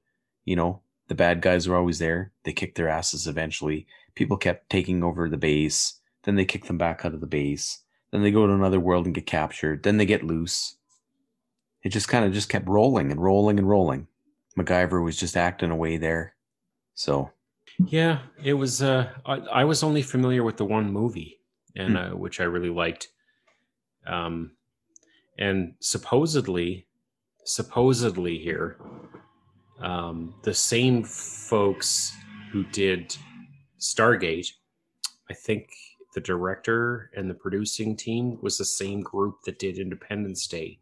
You know, the bad guys were always there. They kicked their asses eventually. People kept taking over the base. Then they kick them back out of the base. Then they go to another world and get captured. Then they get loose. It just kind of just kept rolling and rolling and rolling. MacGyver was just acting away there. So Yeah, it was. Uh, I, I was only familiar with the one movie, and Hmm. uh, which I really liked. Um, and supposedly, supposedly here, um, the same folks who did Stargate, I think the director and the producing team was the same group that did Independence Day,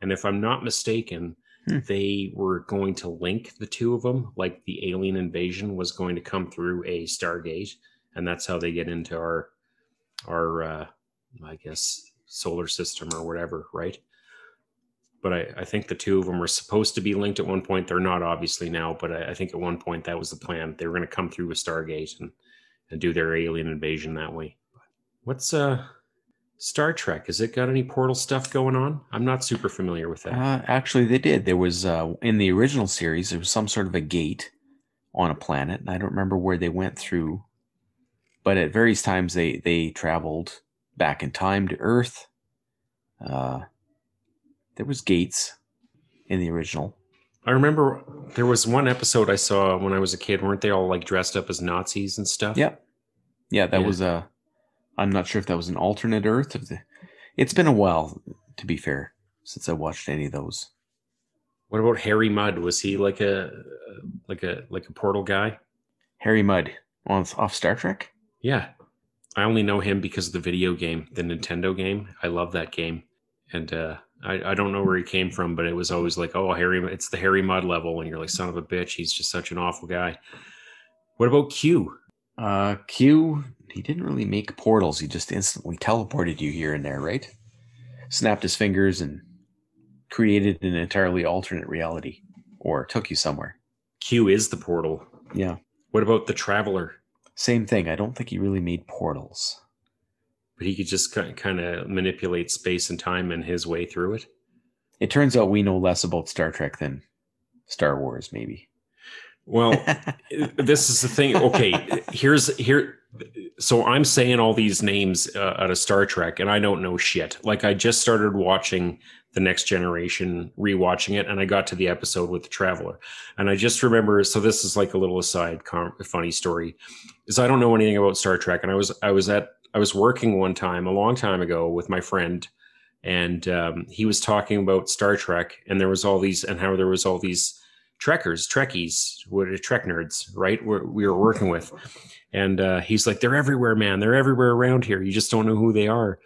and if I'm not mistaken, Hmm. they were going to link the two of them, like the alien invasion was going to come through a Stargate, and that's how they get into our our uh, I guess solar system or whatever, right? But I, I think the two of them were supposed to be linked at one point. They're not obviously now, but I, I think at one point that was the plan. They were going to come through a Stargate and, and do their alien invasion that way. What's uh Star Trek? Has it got any portal stuff going on? I'm not super familiar with that. uh, actually, they did. There was uh, in the original series there was some sort of a gate on a planet, and I don't remember where they went through. But at various times they they traveled back in time to Earth. Uh, there was gates in the original. I remember there was one episode I saw when I was a kid. Weren't they all like dressed up as Nazis and stuff? Yep. Yeah, that Yeah. was a. I'm not sure if that was an alternate Earth. Of the, it's been a while, to be fair, since I watched any of those. What about Harry Mudd? Was he like a like a like a portal guy? Harry Mudd on off Star Trek. Yeah. I only know him because of the video game, the Nintendo game. I love that game. And uh I, I don't know where he came from, but it was always like, oh, Harry, it's the Harry Mudd level. And you're like, son of a bitch, he's just such an awful guy. What about Q? Uh, Q. He didn't really make portals. He just instantly teleported you here and there, right? Snapped his fingers and created an entirely alternate reality, or took you somewhere. Q is the portal. Yeah, What about the Traveler? same thing. I don't think he really made portals. But he could just kind of manipulate space and time in his way through it. It turns out we know less about Star Trek than Star Wars, maybe. Well, *laughs* this is the thing. Okay, here's here. So I'm saying all these names uh, out of Star Trek, and I don't know shit. Like I just started watching the Next Generation, rewatching it, and I got to the episode with the Traveler, and I just remember. So this is like a little aside, com- funny story, is I don't know anything about Star Trek, and I was I was at I was working one time a long time ago with my friend, and um, he was talking about Star Trek, and there was all these, and how there was all these trekkers, trekkies, what are trek nerds, right? We're, we were working with. And uh, he's like, they're everywhere, man. They're everywhere around here. You just don't know who they are.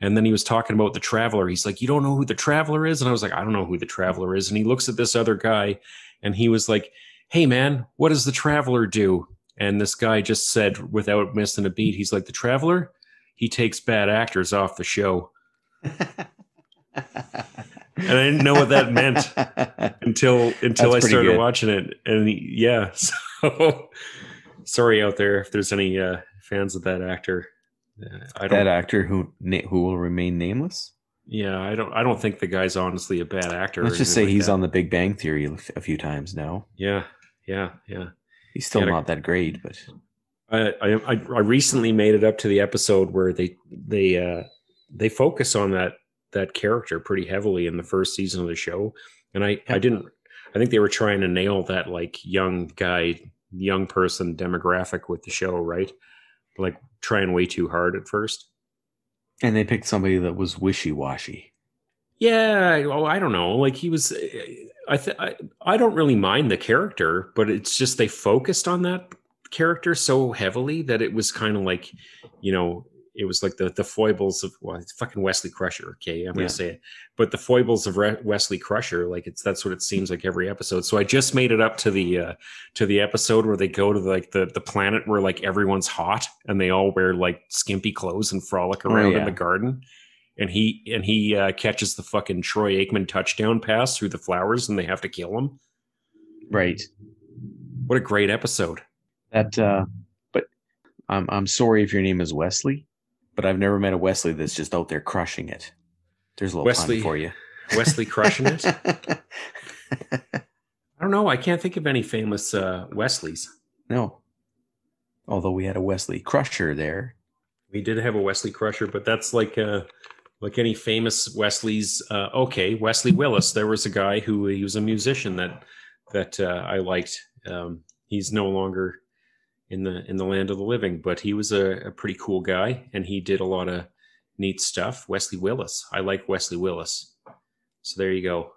And then he was talking about the traveler. He's like, you don't know who the traveler is? And I was like, I don't know who the traveler is. And he looks at this other guy and he was like, hey, man, what does the traveler do? And this guy just said, without missing a beat, he's like, the traveler, he takes bad actors off the show. And I didn't know what that meant *laughs* until until That's I started good. watching it. And yeah, *laughs* so sorry out there if there's any uh, fans of that actor. Uh, I don't. that actor who na- who will remain nameless. yeah, I don't. I don't think the guy's honestly a bad actor. Let's just say like he's that. on The Big Bang Theory a few times now. Yeah, yeah, yeah. He's still not that great, but I, I I I recently made it up to the episode where they they uh they focus on that that character pretty heavily in the first season of the show, and I I didn't I think they were trying to nail that like young guy young person demographic with the show right, like trying way too hard at first. and they picked somebody that was wishy washy. Yeah, I- oh, I don't know. Like he was, I, th- I I don't really mind the character, but it's just they focused on that character so heavily that it was kind of like, you know, it was like the the foibles of well, it's fucking Wesley Crusher. Okay, I'm Yeah. gonna say it, but the foibles of Re- Wesley Crusher, like it's that's what it seems like every episode. So I just made it up to the uh to the episode where they go to like the the planet where like everyone's hot and they all wear like skimpy clothes and frolic Oh, around yeah. in the garden and he and he uh, catches the fucking Troy Aikman touchdown pass through the flowers, and they have to kill him. Right. What a great episode! That, uh, but I'm I'm sorry if your name is Wesley, but I've never met a Wesley that's just out there crushing it. There's a little Wesley- pun for you. Wesley crushing it. *laughs* I don't know. I can't think of any famous uh, Wesleys. no. Although we had a Wesley Crusher there. We did have a Wesley Crusher, but that's like uh, like any famous Wesleys. Uh, okay, Wesley Willis. There was a guy who he was a musician that that uh, I liked. Um, he's no longer in the in the land of the living, but he was a, a pretty cool guy, and he did a lot of neat stuff. Wesley Willis. I like Wesley Willis. So there you go.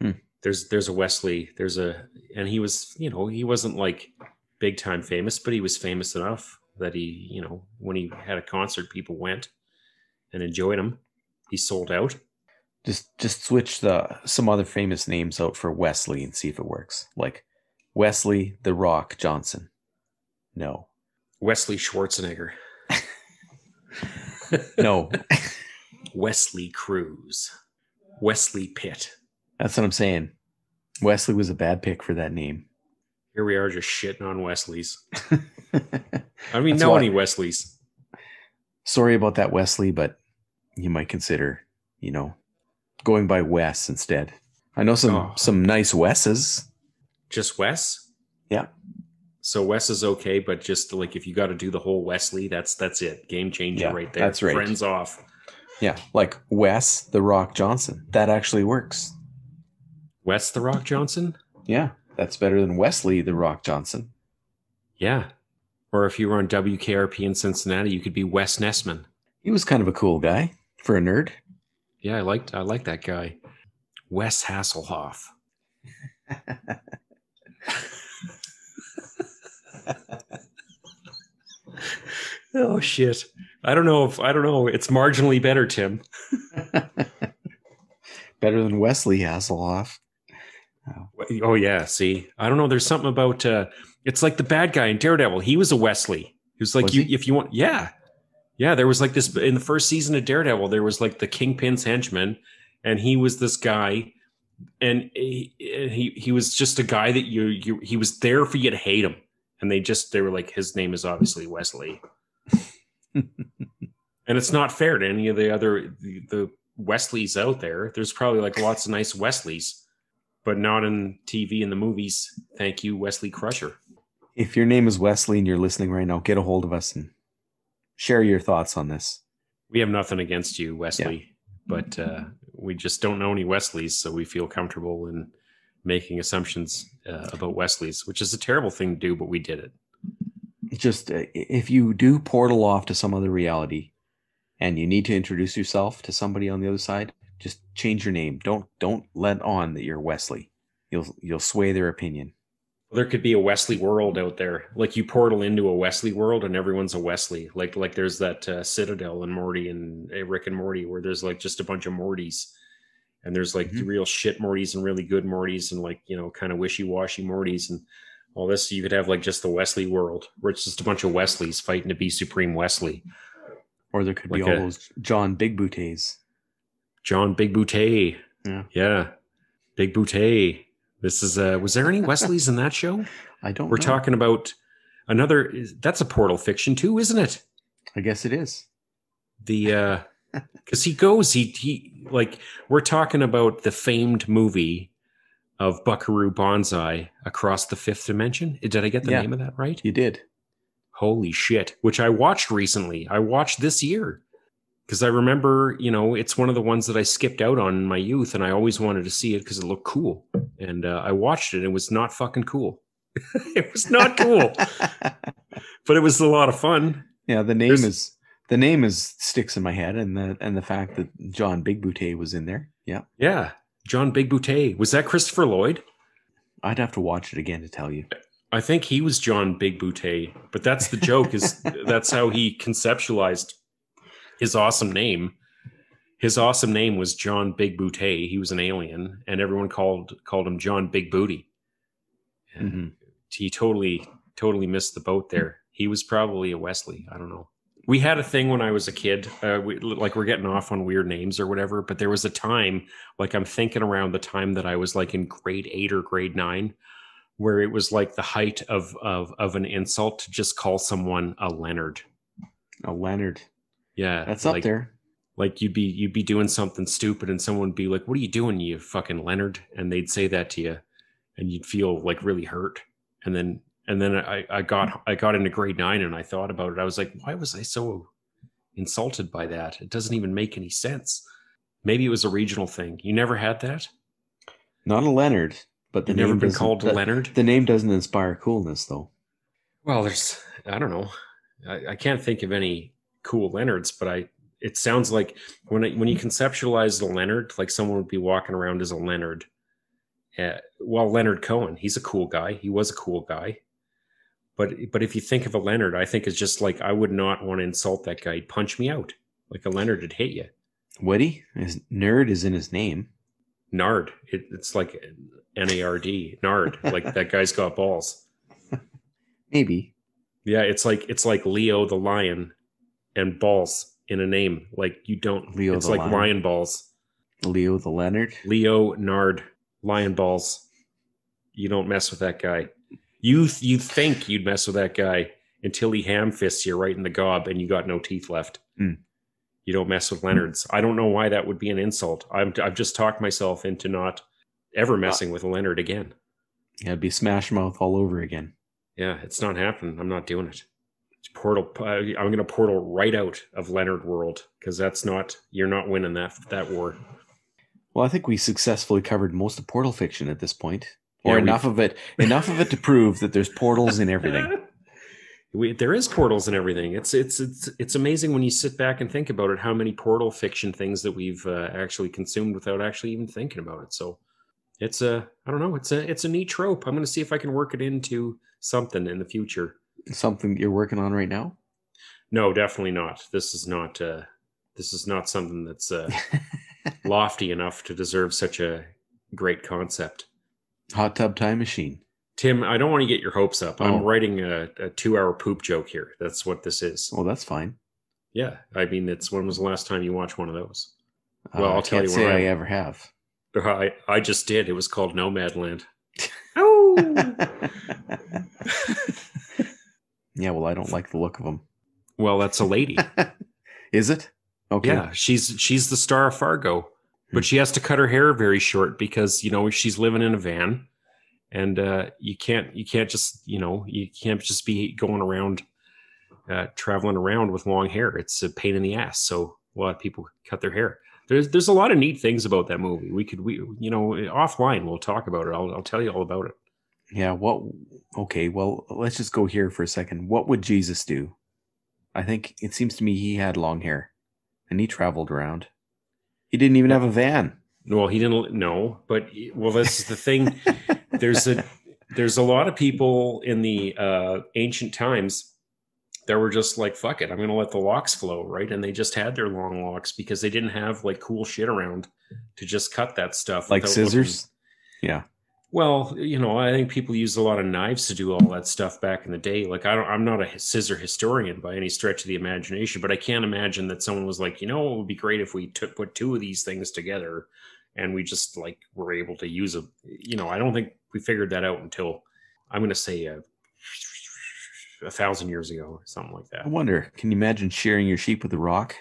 Hmm. There's there's a Wesley. There's a and he was you know he wasn't like big time famous, but he was famous enough that he, you know, when he had a concert, people went and enjoyed him. He sold out. Just just switch the some other famous names out for Wesley and see if it works. Like Wesley the Rock Johnson. No. Wesley Schwarzenegger, *laughs* No. Wesley Cruz, Wesley Pitt. That's what I'm saying. Wesley was a bad pick for that name. Here we are just shitting on Wesleys. *laughs* I mean, no any Wesleys? Sorry about that, Wesley, but you might consider, you know, going by Wes instead. I know some Oh. some nice Wesses. Just Wes? Yeah. So Wes is okay, but just like if you got to do the whole Wesley, that's that's it. Game changer Yeah, right there. that's right. Friends off. Yeah, like Wes the Rock Johnson. That actually works. Wes the Rock Johnson? Yeah, that's better than Wesley the Rock Johnson. Yeah. Or if you were on WKRP in Cincinnati, you could be Wes Nessman. He was kind of a cool guy for a nerd. Yeah, I liked I like that guy. Wes Hasselhoff. *laughs* oh shit. I don't know if I don't know. It's marginally better, Tim. *laughs* better than Wesley Hasselhoff. Oh yeah, see. I don't know. There's something about uh it's like the bad guy in Daredevil. He was a Wesley. He was like Was you he? if you want yeah. Yeah, there was like this in the first season of Daredevil, there was like the Kingpin's henchman, and he was this guy, and he he, he was just a guy that you you he was there for you to hate him. And they just they were like, his name is obviously Wesley. And it's not fair to any of the other the, the Wesleys out there. There's probably like lots of nice Wesleys, but not in TV and the movies. Thank you, Wesley Crusher. If your name is Wesley and you're listening right now, get a hold of us and share your thoughts on this. We have nothing against you, Wesley, but uh, we just don't know any Wesleys, so we feel comfortable in making assumptions uh, about Wesleys, which is a terrible thing to do, but we did it. Just uh, if you do portal off to some other reality and you need to introduce yourself to somebody on the other side, just change your name. Don't don't let on that you're Wesley. You'll you'll sway their opinion. There could be a Wesley world out there, like you portal into a Wesley world, and everyone's a Wesley. Like like there's that uh, Citadel and Morty and uh, Rick and Morty, where there's like just a bunch of Mortys, and there's like Mhm. real shit Mortys and really good Mortys, and like you know kind of wishy washy Mortys, and all this. You could have like just the Wesley world, where it's just a bunch of Wesleys fighting to be supreme Wesley. Or there could be all a- those John Big Booties. John Bigbooté. Yeah. Yeah. Bigbooté. This is uh was there any Wesleys in that show? *laughs* I don't We're know. talking about another that's a portal fiction too, isn't it? I guess it is. The uh *laughs* cuz he goes he he like we're talking about the famed movie of Buckaroo Banzai across the fifth dimension. Did I get the Yeah. name of that right? You did. Holy shit, which I watched recently. I watched this year because I remember, you know, it's one of the ones that I skipped out on in my youth and I always wanted to see it because it looked cool. And uh, I watched it. And it was not fucking cool. *laughs* it was not cool, *laughs* but it was a lot of fun. yeah, the name There's- is the name is sticks in my head, and the and the fact that John Big Booty was in there. Yeah, Yeah. John Bigbooté. Was that Christopher Lloyd? I'd have to watch it again to tell you. I think he was John Bigbooté, but that's the joke is *laughs* that's how he conceptualized his awesome name. His awesome name was John Bigbooté. He was an alien and everyone called called him John Big Booty. Mhm. he totally totally missed the boat there. He was probably a Wesley, I don't know. We had a thing when I was a kid, uh, we, like we're getting off on weird names or whatever, but there was a time, like I'm thinking around the time that I was like in grade eight or grade nine, where it was like the height of of of an insult to just call someone a Leonard. A Leonard. Yeah, That's up like, there. Like you'd be you'd be doing something stupid, and someone would be like, "What are you doing, you fucking Leonard?" And they'd say that to you, and you'd feel like really hurt. And then and then I I got I got into grade nine, and I thought about it. I was like, why was I so insulted by that? It doesn't even make any sense. Maybe it was a regional thing. You never had that. Not a Leonard, but the You've never name been doesn't- called the, Leonard. The name doesn't inspire coolness, though. Well, there's I don't know. I, I can't think of any cool Leonards, but I it sounds like when I, when you conceptualize a Leonard, like someone would be walking around as a Leonard. Uh, well, Leonard Cohen, he's a cool guy. He was a cool guy. But but if you think of a Leonard, I think it's just like I would not want to insult that guy. He'd punch me out. Like a Leonard would hit you. Witty, his nerd is in his name. Nard. It, it's like N A R D. Nard. *laughs* Like that guy's got balls. Maybe. Yeah, it's like it's like Leo the lion and balls in a name. Like you don't Leo it's like lion. lion balls. Leo the Leonard. Leo Nard lion balls. You don't mess with that guy. You you think you'd mess with that guy until he ham fists you right in the gob and you got no teeth left. Hmm. You don't mess with Leonards. I don't know why that would be an insult. I'm, I've just talked myself into not ever messing with Leonard again. Yeah, it'd be Smash Mouth all over again. Yeah, it's not happening. I'm not doing it. It's portal. uh, I'm going to portal right out of Leonard World because that's not. You're not winning that that war. Well, I think we successfully covered most of Portal fiction at this point, or Yeah, enough of it. Enough of it to prove that there's portals in everything. *laughs* We, there is portals and everything. It's it's it's it's amazing when you sit back and think about it. How many portal fiction things that we've uh, actually consumed without actually even thinking about it. So it's a I don't know. It's a it's a neat trope. I'm going to see if I can work it into something in the future. Something you're working on right now. No, definitely not. This is not. Uh, this is not something that's uh, *laughs* lofty enough to deserve such a great concept. Hot tub time machine. Tim, I don't want to get your hopes up. I'm Oh. writing a, a two hour poop joke here. That's what this is. Well, that's fine. Yeah. I mean, it's when was the last time you watched one of those? Uh, Well, I'll I tell can't you say when I I- ever have. I, I just did. It was called Nomadland. *laughs* Oh. *laughs* yeah, well, I don't like the look of them. Well, that's a lady. *laughs* Is it? Okay. Yeah, she's she's the star of Fargo. But she has to cut her hair very short because you know she's living in a van, and uh, you can't you can't just you know you can't just be going around uh, traveling around with long hair. It's a pain in the ass. So a lot of people cut their hair. There's there's a lot of neat things about that movie. We could we you know offline we'll talk about it. I'll I'll tell you all about it. Yeah. What? Okay. Well, let's just go here for a second. What would Jesus do? I think it seems to me he had long hair, and he traveled around. He didn't even have a van. Well, he didn't know, but well, this is the thing. *laughs* there's a there's a lot of people in the uh, ancient times that were just like, "Fuck it, I'm gonna let the locks flow," right? And they just had their long locks because they didn't have like cool shit around to just cut that stuff, Like without looking- scissors. Yeah. Well, you know, I think people used a lot of knives to do all that stuff back in the day. Like, I don't, I'm not a scissor historian by any stretch of the imagination, but I can't imagine that someone was like, you know, it would be great if we took put two of these things together, and we just like were able to use a. You know, I don't think we figured that out until I'm going to say a, a thousand years ago, or something like that. I wonder. Can you imagine shearing your sheep with a rock?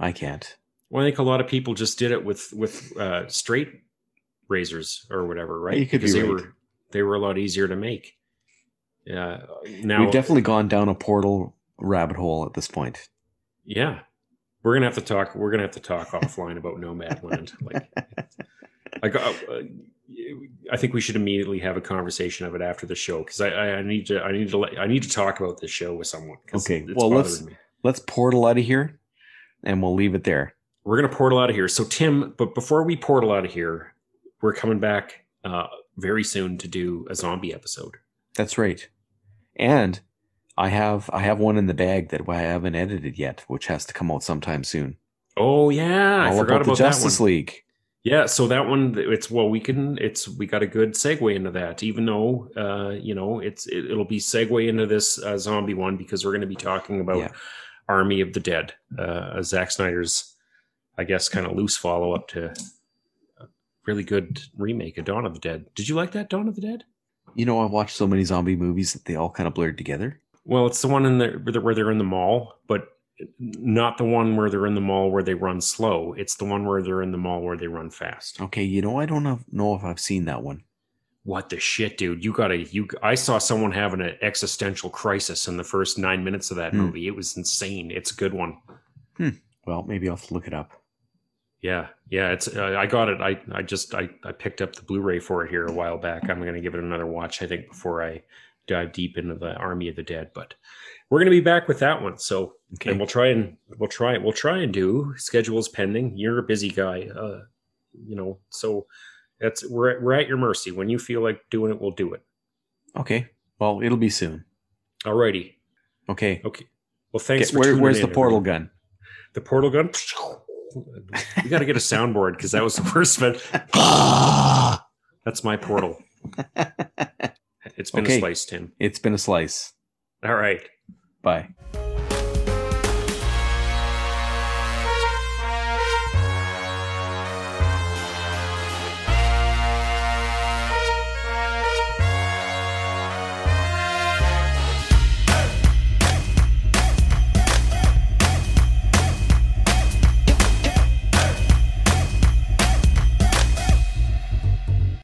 I can't. Well, I think a lot of people just did it with with uh, straight razors or whatever, right? You could be because they right. were they were a lot easier to make. Yeah. Now We've definitely gone down a portal rabbit hole at this point. Yeah. We're gonna have to talk. We're gonna have to talk *laughs* offline about Nomadland. Like, like uh, uh, I think we should immediately have a conversation of it after the show because I, I, I need to. I need to. Let, I need to talk about this show with someone. Okay, it's well, let's- me. Let's portal out of here, and we'll leave it there. We're gonna portal out of here. So Tim, but before we portal out of here, we're coming back uh, very soon to do a zombie episode. That's right. And I have I have one in the bag that I haven't edited yet, which has to come out sometime soon. Oh yeah, I forgot about about that one. Justice League. Yeah, so that one, it's well, we can. It's we got a good segue into that, even though uh, you know it's it, it'll be segue into this uh, zombie one because we're going to be talking about Yeah. Army of the Dead, uh, Zack Snyder's, I guess, kind of loose follow up to really good remake of Dawn of the Dead. Did you like that Dawn of the Dead? You know, I've watched so many zombie movies that they all kind of blurred together. Well, it's the one in the where they're in the mall, but not the one where they're in the mall where they run slow. It's the one where they're in the mall where they run fast. Okay, you know, I don't know, know if I've seen that one. What the shit, dude? You gotta you. I saw someone having an existential crisis in the first nine minutes of that Hmm. movie. It was insane. It's a good one. Hmm. Well, maybe I'll have to look it up. Yeah, yeah. It's uh, I got it. I I just I I picked up the Blu-ray for it here a while back. I'm gonna give it another watch. I think before I dive deep into the Army of the Dead. But we're gonna be back with that one. So Okay. and we'll try and we'll try and we'll try and do schedules pending. You're a busy guy, uh, you know. So that's we're we're at your mercy. When you feel like doing it, we'll do it. Okay. Well, it'll be soon. Alrighty. Okay. Okay. Well, thanks. Where, where's in, the portal everyone. gun? The portal gun. We got to get a soundboard because that was the worst. But *laughs* that's my portal. *laughs* It's been Okay. a slice, Tim. It's been a slice. All right. Bye.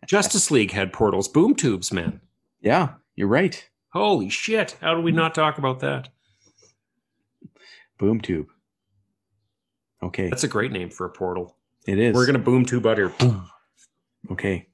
Justice League had portals, boom tubes, man. Yeah, you're right. Holy shit! How did we not talk about that? Boom tube. Okay. That's a great name for a portal. It is. We're gonna boom tube out here. Boom. Okay.